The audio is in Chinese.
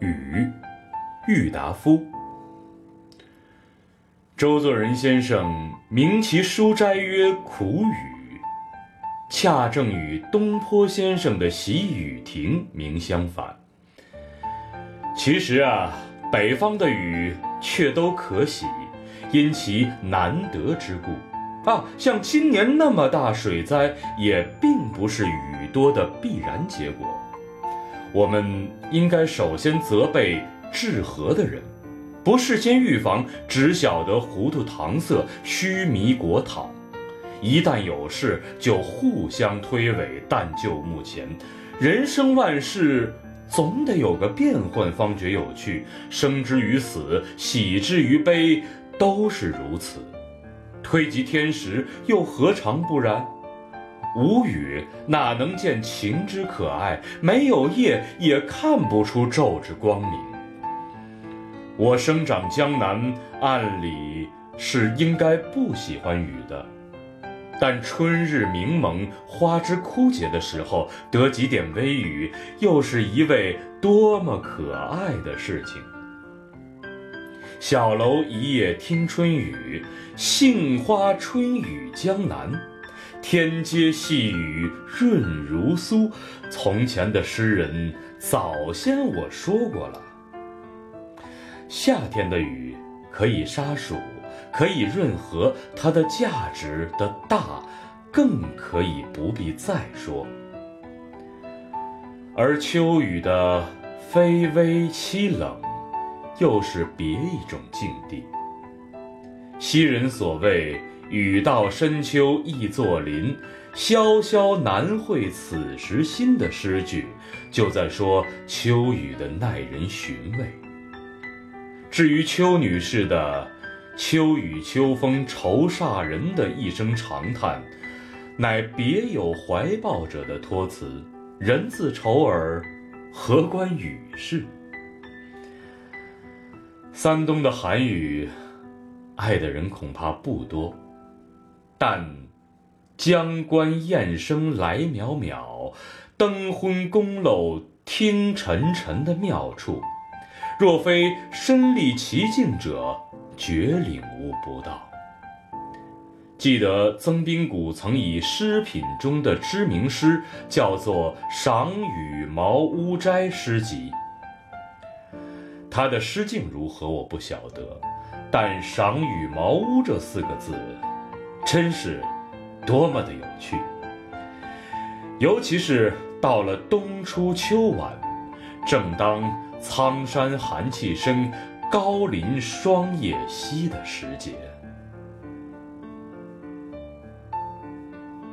雨，郁达夫。周作人先生名其书斋曰苦雨，恰正与东坡先生的喜雨亭名相反。其实啊，北方的雨却都可喜，因其难得之故啊。像今年那么大水灾，也并不是雨多的必然结果。我们应该首先责备治河的人。不事先预防，只晓得糊涂搪塞、虚弥国讨；一旦有事，就互相推诿，但就目前。人生万事，总得有个变换，方觉有趣。生之于死，喜之于悲，都是如此。推及天时，又何尝不然？无雨哪能见晴之可爱？没有夜，也看不出昼之光明。我生长江南，按理是应该不喜欢雨的，但春日明蒙，花枝枯竭的时候，得几点微雨，又是一位多么可爱的事情。小楼一夜听春雨，杏花春雨江南，天街细雨润如酥。从前的诗人早先我说过了。夏天的雨可以杀暑，可以润和，它的价值的大，更可以不必再说。而秋雨的霏微凄冷，又是别一种境地。昔人所谓“雨到深秋易作霖，萧萧难会此时心”的诗句，就在说秋雨的耐人寻味。至于邱女士的“秋雨秋风愁煞人”的一声长叹，乃别有怀抱者的托词。人自愁耳，何关雨事？三冬的寒雨，爱的人恐怕不多，但江关雁声来渺渺，灯昏宫漏听沉沉的妙处。若非身历其境者，绝领悟不到。记得曾宾谷曾以诗品中的知名诗，叫做《赏雨茅屋斋》诗集。他的诗境如何，我不晓得，但“赏雨茅屋”这四个字，真是多么的有趣。尤其是到了冬初秋晚，正当。苍山寒气生，高林霜叶稀的时节。